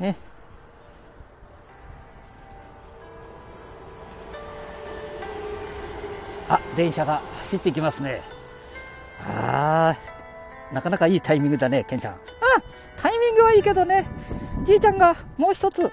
ね。あ、電車が走ってきますね。ああ、なかなかいいタイミングだね、ケンちゃん。あ、タイミングはいいけどね。じいちゃんがもう一つ、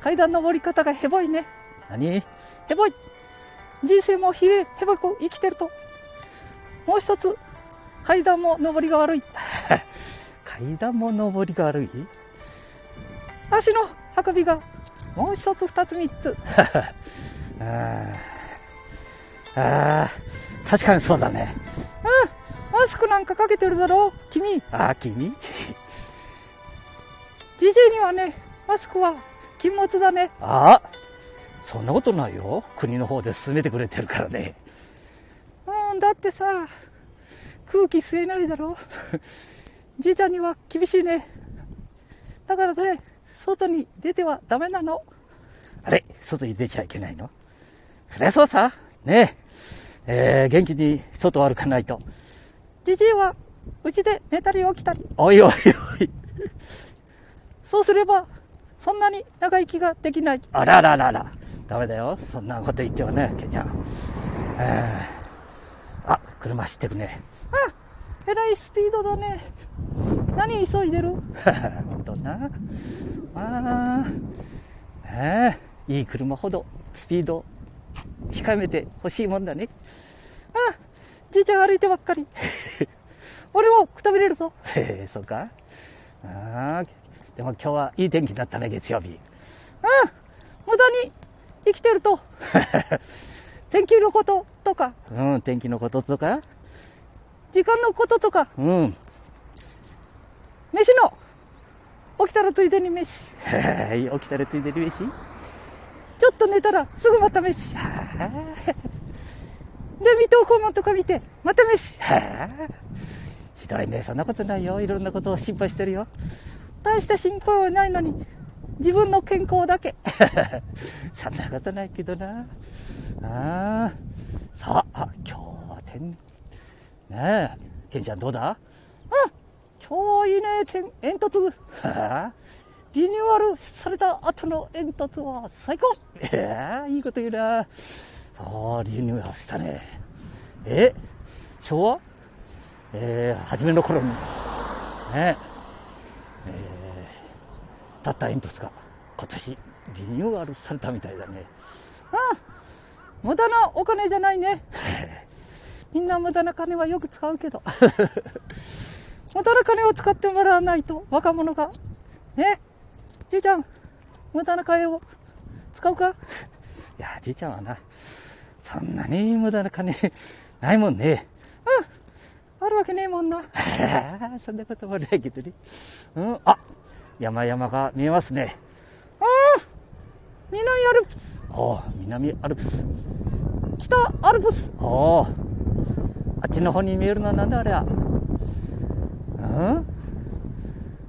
階段登り方がヘボいね。何？ヘボい。人生もひれ、ヘボく生きてると。もう一つ、階段も登りが悪い。階段も登りが悪い？足の運びがもう一つ二つ三つ。ああ、確かにそうだね。うん、マスクなんかかけてるだろ？う、君。ああ、君？じじいにはね、マスクは禁物だね。ああ、そんなことないよ。国の方で進めてくれてるからね。うん、だってさ、空気吸えないだろ？う。じいちゃんには厳しいね。だからね、外に出てはダメなの？あれ外に出ちゃいけないの？そりゃそうさ。ねえ。えー、元気に外を歩かないと。じじいは、うちで寝たり起きたり。おいおいおい。そうすれば、そんなに長生きができない。あらららら。ダメだよ。そんなこと言ってはね、ケンちゃん。えー、あ、車走ってるね。あ、えらいスピードだね。何急いでる？本当な？ああ、ええいい車ほどスピード控えめて欲しいもんだね。ああ、じいちゃん歩いてばっかり。俺もくたびれるぞ。へえ、そうか？ああ、でも今日はいい天気だったね、月曜日。ああ、無駄に生きてると。天気のこととか。うん、天気のこととか？時間のこととか。うん。飯の起きたらついでに飯。起きたらついでに飯？ちょっと寝たらすぐまた飯。で、水戸黄門とか見て、また飯。ひどいね。そんなことないよ。いろんなことを心配してるよ。大した心配はないのに、自分の健康だけ。そんなことないけどな。ああ。さあ、あ、今日は天、ねえ、ケンちゃんどうだ？うん。今日はいいね、煙突。リニューアルされた後の煙突は最高えー、いいこと言うな。そう、リニューアルしたね。え昭和？えー、初めの頃に、ね、ええー、たった煙突が今年リニューアルされたみたいだね。うん、無駄なお金じゃないね。みんな無駄な金はよく使うけど。無駄な金を使ってもらわないと若者が。ねじいちゃん、無駄な金を使うか？いや、じいちゃんはな、そんなに無駄な金 ないもんね。うん。あるわけねえもんな。そんなこともないけどね。うん。あ、山々が見えますね。ああ南アルプス。おお、南アルプス。北アルプス。おお。ちの方に見えるのはなんだあれは？うん？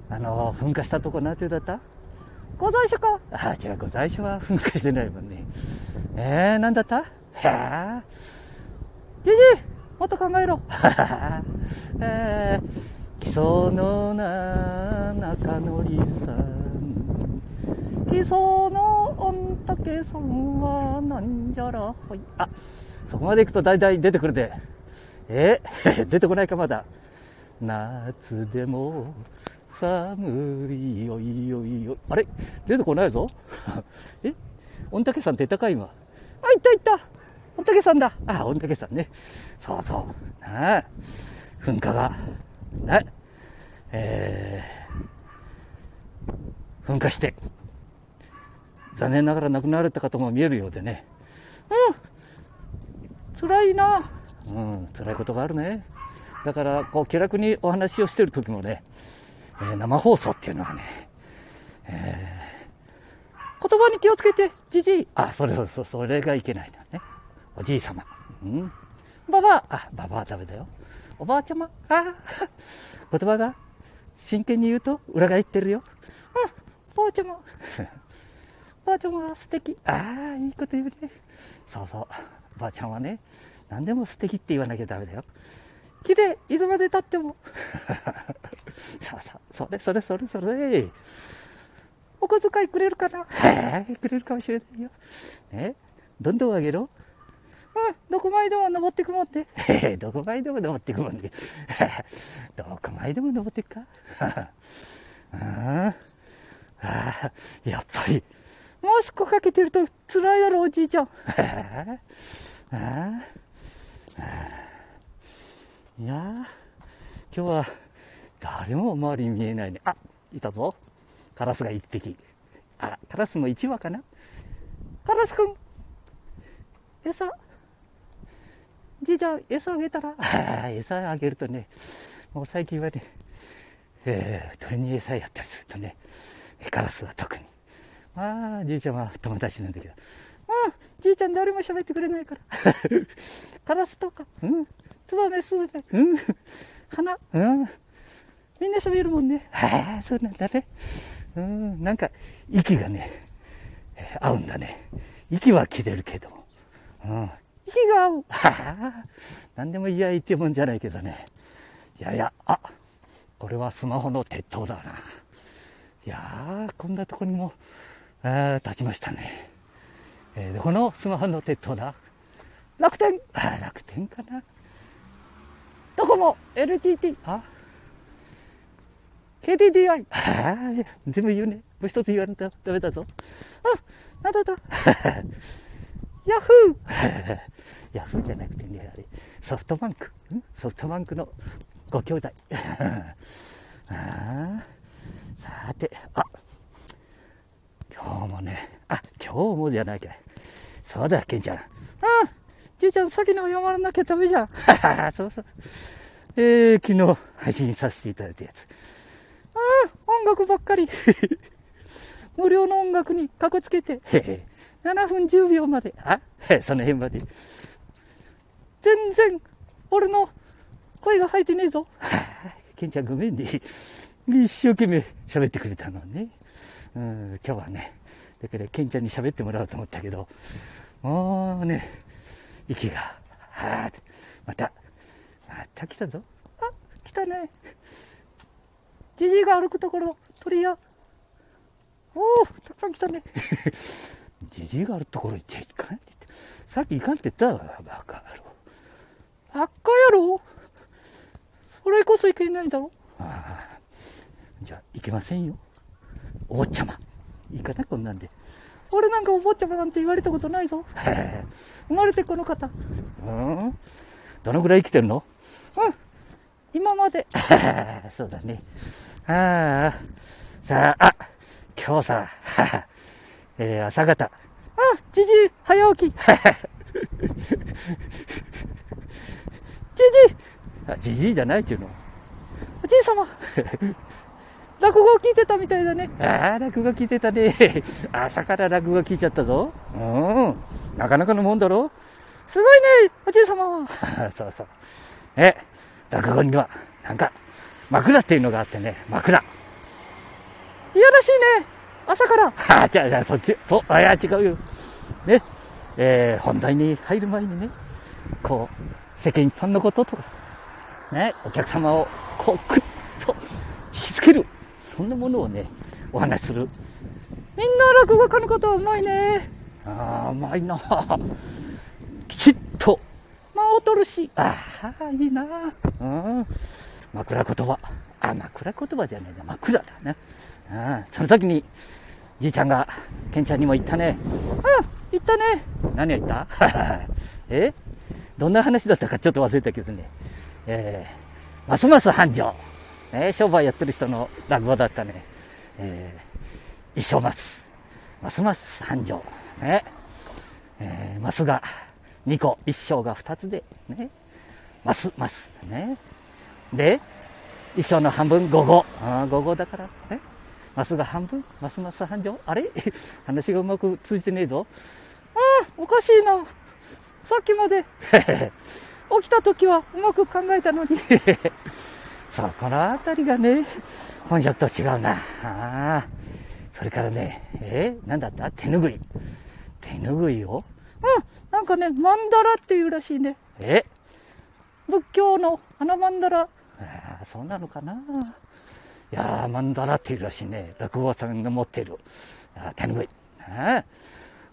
あの、噴火したとこなんてだった？御在所か？あ、違う、御在所は噴火してないもんね。えー、なんだった？へえ。じじもっと考えろ。えー、基礎のな中のりさん。基礎の御嶽さんはなんじゃらほい。あ、そこまで行くと大体出てくるで。え、出てこないかまだ。夏でも寒いよいよいよ。あれ？出てこないぞ え？御嶽山って高い今？あ、いったいった。御嶽山だ。あ、御嶽山ね。そうそう。あ。噴火が、ね。えー、噴火して、残念ながら亡くなられた方も見えるようでね。うん。辛いな。うん、辛いことがあるね。だから、こう、気楽にお話をしてる時もね、えー、生放送っていうのはね、えー、言葉に気をつけて、じじい。あ、それ、それ、それがいけないんだね。おじい様。うん。ばばあ、ばばあダメだよ。おばあちゃま。あ 言葉が真剣に言うと裏返ってるよ。うん。ばあちゃま。ばあちゃまは素敵。ああ、いいこと言うね。そうそう。ばあちゃんはね、何でも素敵って言わなきゃダメだよ。綺麗、いつまで経っても。そうそう、それそれそれそれ。お小遣いくれるかな？くれるかもしれないよ。ね？どんどんあげろ。うん、どこまでも登ってくもんで。どこまでも登ってくもんで。どこまでも登ってくか？ああやっぱり、マスクかけてると辛いだろ、おじいちゃん。ああいや今日は誰も周り見えないね。あ、いたぞ。カラスが一匹。あら、カラスも一羽かなカラスくん餌じいちゃん、餌あげたら？餌あげるとね、もう最近はね、えー、鳥に餌やったりするとね、カラスは特に。まあ、じいちゃんは友達なんだけど、うん、じいちゃん誰も喋ってくれないから。カラスとか、うん、ツバメ、スズメ、うん、花、うん、みんな喋るもんね。ああ、そうなんだね。うん、なんか、息がね、合うんだね。息は切れるけども。うん、息が合う。はあ、何でも言い合いってもんじゃないけどね。いやいや、あ、これはスマホの鉄塔だな。いやー、こんなとこにも、あ立ちましたね。えー、どこのスマホの鉄塔だ。楽天。あ楽天かな。どこも LTT あ？KDDI あ全部言うね。もう一つ言われたらダメだぞ。あなんだだ。ヤフー。ヤフーじゃなくてねあれ。ソフトバンク。ソフトバンクのご兄弟。あさてあ今日もねあ今日もじゃないかそうだケンちゃんあじいちゃん、先の読まなきゃダメじゃん。そうそう。えー、昨日配信させていただいたやつ。ああ、音楽ばっかり。無料の音楽にかこつけて、7分10秒まで。あ その辺まで。全然、俺の声が入ってねえぞ。ケンちゃんごめんね。一生懸命喋ってくれたのね。うん、今日はね、だからケンちゃんに喋ってもらおうと思ったけど、もうね、息が、はーって、また、また来たぞ。あ、来たね。じじいが歩くところ、鳥や。おお、たくさん来たね。じじいが歩くところ行っちゃいかんって言って。さっき行かんって言ったわ、バカ野郎。バカ野郎？それこそいけないだろ？ああ。じゃあ、いけませんよ。お坊ちゃま。いいかな、こんなんで。俺なんかお坊ちゃまなんて言われたことないぞ。生まれてこの方。うん？どのぐらい生きてるの？うん。今まで。そうだね。ああ。さあ、あ、今日さ、えー、朝方。あ、じじい、早起き。じじい。あ、じじいじゃないっちゅうの？おじい様。落語を聞いてたみたいだね。ああ、落語聞いてたね。朝から落語聞いちゃったぞ。うん。なかなかのもんだろ？すごいね、おじい様は。そうそう。え、落語には、なんか、枕っていうのがあってね、枕。いやらしいね、朝から。ああ、じゃあ、じゃあ、そっち、そう、あ、いや、違うよ。ね、えー、本題に入る前にね、こう、世間一般のこととか、ね、お客様を、こう、くっと、引きつける、そんなものをね、お話しする。みんな落語家の方はうまいね。ああ、うまいな。きちっと間を取るし、ああ、いいな。うん。枕言葉。あ、枕言葉じゃねえな。枕だな。あその時に、じいちゃんが、ケンちゃんにも言ったね。うん、言ったね。何を言った？え？どんな話だったかちょっと忘れたけどね。えー、ますます繁盛。えー、商売やってる人の落語だったね。えー、一生待つ。ますます繁盛。ね。えー、マスが2個、一生が2つで、ね。マス、マス。ね。で、一生の半分、午後。ああ、午後だから、ね。マスが半分、ますます繁盛。あれ？話がうまく通じてねえぞ。ああ、おかしいな。さっきまで、起きた時はうまく考えたのに。そこのあたりがね、本職と違うな。ああ。それからね、えー、なんだった？手ぬぐい。手ぬぐいを？うん、なんかね、マンダラっていうらしいね。え？仏教の花マンダラ。あそうなのかな？やー、マンダラっていうらしいね。落語家さんが持っている。あ手拭い。ね、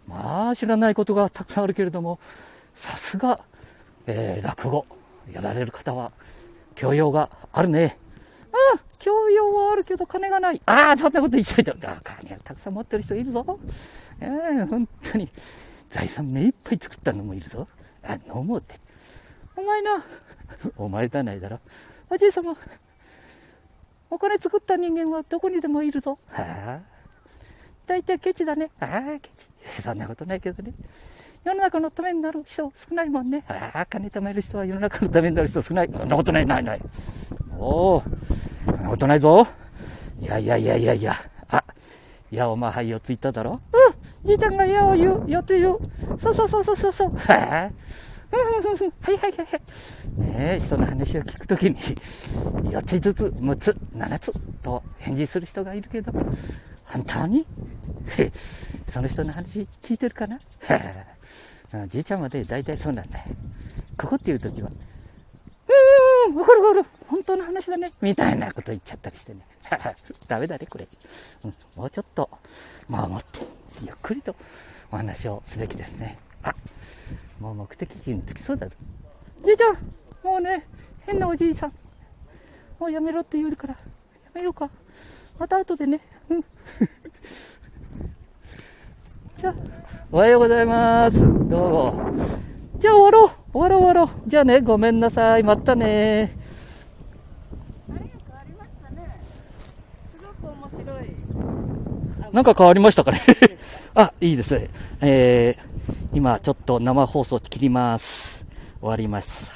まあ、知らないことがたくさんあるけれども、さすが、えー、落語やられる方は、教養があるね。うん、教養はあるけど金がない。ああ、そんなこと言っちゃいた。金たくさん持ってる人いるぞ。えー、本当に。財産目いっぱい作ったのもいるぞ。あ、飲もうって。お前な、お前じゃないだろ。おじい様、お金作った人間はどこにでもいるぞ。はあ、大体ケチだね。ああ、ケチ。そんなことないけどね。世の中のためになる人少ないもんね。ああ、金貯める人は世の中のためになる人少ない。そんなことない、ない、ない。おお、そんなことないぞ。いやいやいやいやいや。あ、いや、お前、はい、4つ言っただろうん、じいちゃんが矢を言う、4つ言う。そうそうそうそうそう。はあ、はいはいはいはい。ねえ、人の話を聞くときに、4つずつ、6つ、7つと返事する人がいるけど、本当に？その人の話聞いてるかな？じいちゃんまで大体そうなんだよ。ここっていう時は、うーん、わかるわかる。本当の話だね。みたいなこと言っちゃったりしてね。ダメだね、これ。うん、もうちょっと、守って、ゆっくりとお話をすべきですね。あ、もう目的地に着きそうだぞ。じいちゃん、もうね、変なおじいさん。もうやめろって言うから、やめようか。また後でね。うん。じゃあ、おはようございます。どうも。じゃあ終わろう。終わろう終わろう。じゃあね、ごめんなさい。またね。なんか変わりましたかね あ、いいですね。えー、今ちょっと生放送切ります。終わります。